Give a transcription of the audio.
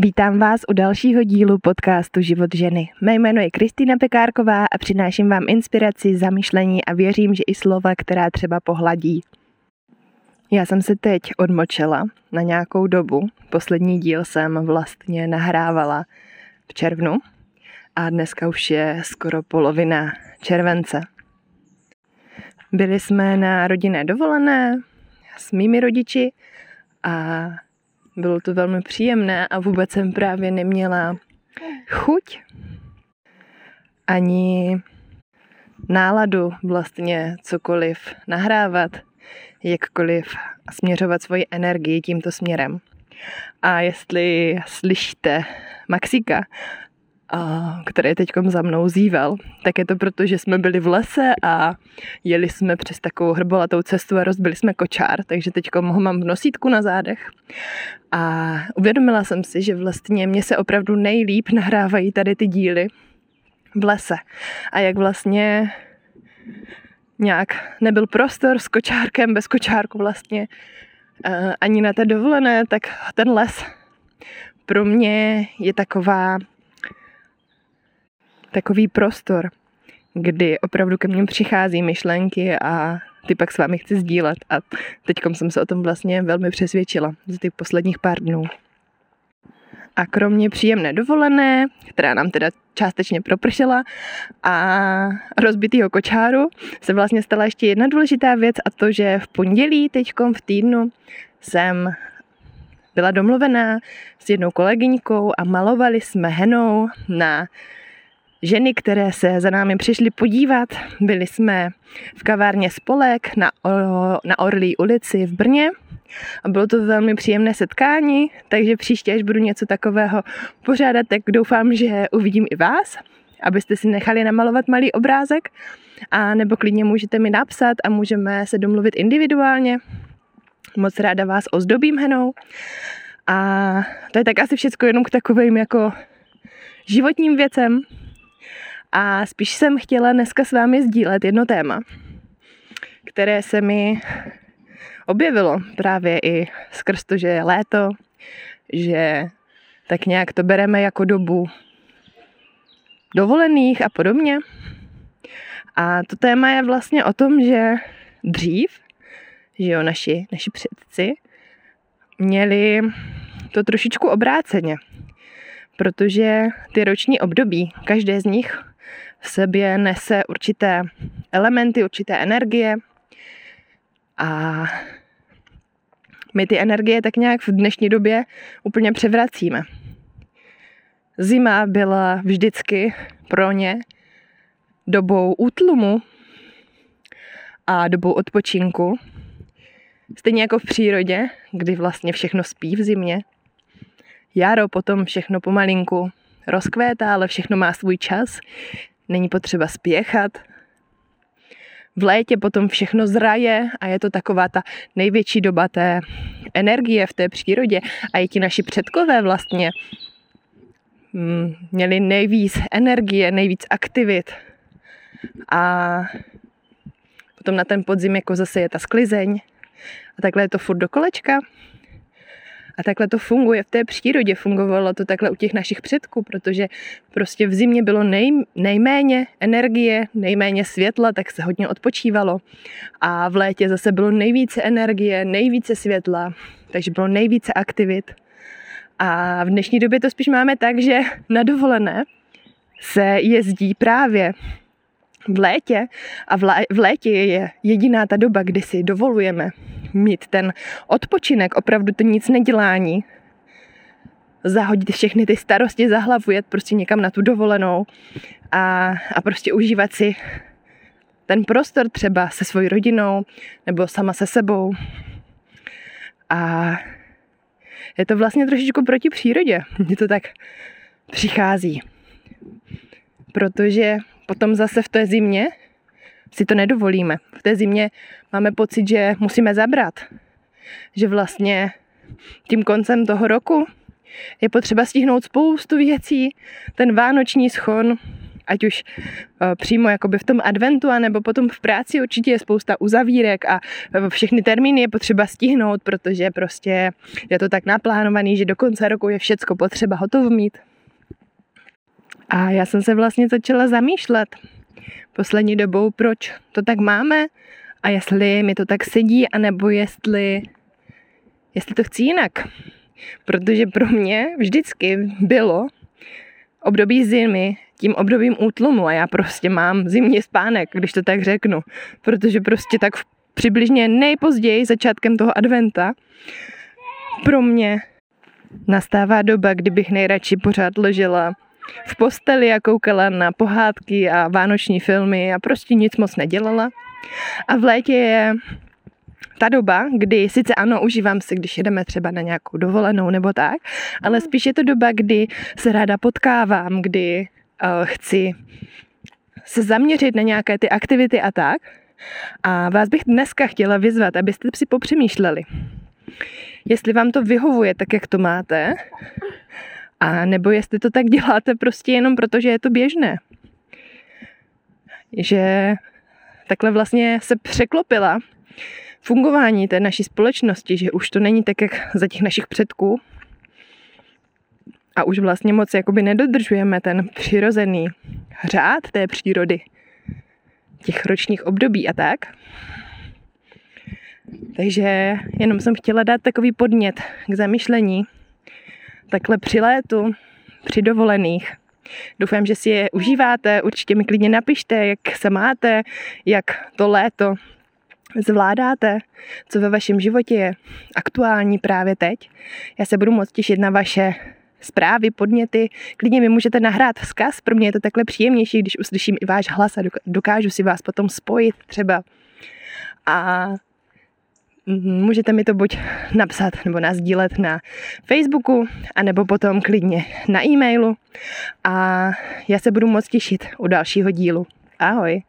Vítám vás u dalšího dílu podcastu Život ženy. Mé jméno je Kristýna Pekárková a přináším vám inspiraci, zamýšlení a věřím, že i slova, která třeba pohladí. Já jsem se teď odmočela na nějakou dobu. Poslední díl jsem vlastně nahrávala v červnu a dneska už je skoro polovina července. Byli jsme na rodinné dovolené s mými rodiči a bylo to velmi příjemné a vůbec jsem právě neměla chuť ani náladu vlastně cokoliv nahrávat, jakkoliv směřovat svoji energii tímto směrem. A jestli slyšíte Maxika, který teď za mnou zýval, tak je to proto, že jsme byli v lese a jeli jsme přes takovou hrbolatou cestu a rozbili jsme kočár, takže teď ho mám v nosítku na zádech. A uvědomila jsem si, že vlastně mě se opravdu nejlíp nahrávají tady ty díly v lese. A jak vlastně nějak nebyl prostor s kočárkem, bez kočárku vlastně, ani na té dovolené, tak ten les pro mě je taková takový prostor, kdy opravdu ke mně přichází myšlenky a ty pak s vámi chci sdílet. A teď jsem se o tom vlastně velmi přesvědčila za těch posledních pár dnů. A kromě příjemné dovolené, která nám teda částečně propršela, a rozbitýho kočáru, se vlastně stala ještě jedna důležitá věc a to, že v pondělí teďkom v týdnu jsem byla domluvená s jednou kolegyňkou a malovali jsme henou na ženy, které se za námi přišly podívat. Byli jsme v kavárně Spolek na, na Orlí ulici v Brně a bylo to velmi příjemné setkání, takže příště, až budu něco takového pořádat, tak doufám, že uvidím i vás, abyste si nechali namalovat malý obrázek a nebo klidně můžete mi napsat a můžeme se domluvit individuálně. Moc ráda vás ozdobím henou. A to je tak asi všechno jenom k takovým jako životním věcem, a spíš jsem chtěla dneska s vámi sdílet jedno téma, které se mi objevilo právě i skrz to, že je léto, že tak nějak to bereme jako dobu dovolených a podobně. A to téma je vlastně o tom, že dřív, že jo, naši, naši předci měli to trošičku obráceně, protože ty roční období, každé z nich v sobě nese určité elementy, určité energie a my ty energie tak nějak v dnešní době úplně převracíme. Zima byla vždycky pro ně dobou útlumu a dobou odpočinku. Stejně jako v přírodě, kdy vlastně všechno spí v zimě. Jaro potom všechno pomalinku rozkvétá, ale všechno má svůj čas není potřeba spěchat. V létě potom všechno zraje a je to taková ta největší doba té energie v té přírodě. A i ti naši předkové vlastně mm, měli nejvíc energie, nejvíc aktivit. A potom na ten podzim jako zase je ta sklizeň. A takhle je to furt do kolečka. A takhle to funguje v té přírodě, fungovalo to takhle u těch našich předků, protože prostě v zimě bylo nej, nejméně energie, nejméně světla, tak se hodně odpočívalo. A v létě zase bylo nejvíce energie, nejvíce světla, takže bylo nejvíce aktivit. A v dnešní době to spíš máme tak, že na dovolené se jezdí právě v létě a v létě je jediná ta doba, kdy si dovolujeme mít ten odpočinek, opravdu to nic nedělání, zahodit všechny ty starosti za hlavu, jet prostě někam na tu dovolenou a, a prostě užívat si ten prostor třeba se svojí rodinou nebo sama se sebou. A je to vlastně trošičku proti přírodě, kdy to tak přichází. Protože potom zase v té zimě si to nedovolíme. V té zimě máme pocit, že musíme zabrat. Že vlastně tím koncem toho roku je potřeba stihnout spoustu věcí, ten vánoční schon ať už uh, přímo jakoby v tom adventu, anebo potom v práci určitě je spousta uzavírek a uh, všechny termíny je potřeba stihnout, protože prostě je to tak naplánovaný, že do konce roku je všecko potřeba hotovo mít. A já jsem se vlastně začala zamýšlet poslední dobou, proč to tak máme a jestli mi to tak sedí, anebo jestli, jestli to chci jinak. Protože pro mě vždycky bylo období zimy tím obdobím útlumu a já prostě mám zimní spánek, když to tak řeknu. Protože prostě tak přibližně nejpozději začátkem toho adventa pro mě nastává doba, kdybych nejradši pořád ležela v posteli a koukala na pohádky a vánoční filmy a prostě nic moc nedělala. A v létě je ta doba, kdy sice ano, užívám se, když jedeme třeba na nějakou dovolenou nebo tak, ale spíš je to doba, kdy se ráda potkávám, kdy uh, chci se zaměřit na nějaké ty aktivity a tak. A vás bych dneska chtěla vyzvat, abyste si popřemýšleli, jestli vám to vyhovuje tak, jak to máte, a nebo jestli to tak děláte prostě jenom proto, že je to běžné. Že takhle vlastně se překlopila fungování té naší společnosti, že už to není tak, jak za těch našich předků a už vlastně moc jakoby nedodržujeme ten přirozený řád té přírody, těch ročních období a tak. Takže jenom jsem chtěla dát takový podnět k zamyšlení, takhle při létu, při dovolených. Doufám, že si je užíváte, určitě mi klidně napište, jak se máte, jak to léto zvládáte, co ve vašem životě je aktuální právě teď. Já se budu moc těšit na vaše zprávy, podněty. Klidně mi můžete nahrát vzkaz, pro mě je to takhle příjemnější, když uslyším i váš hlas a dokážu si vás potom spojit třeba. A můžete mi to buď napsat nebo nazdílet na Facebooku, anebo potom klidně na e-mailu. A já se budu moc těšit u dalšího dílu. Ahoj!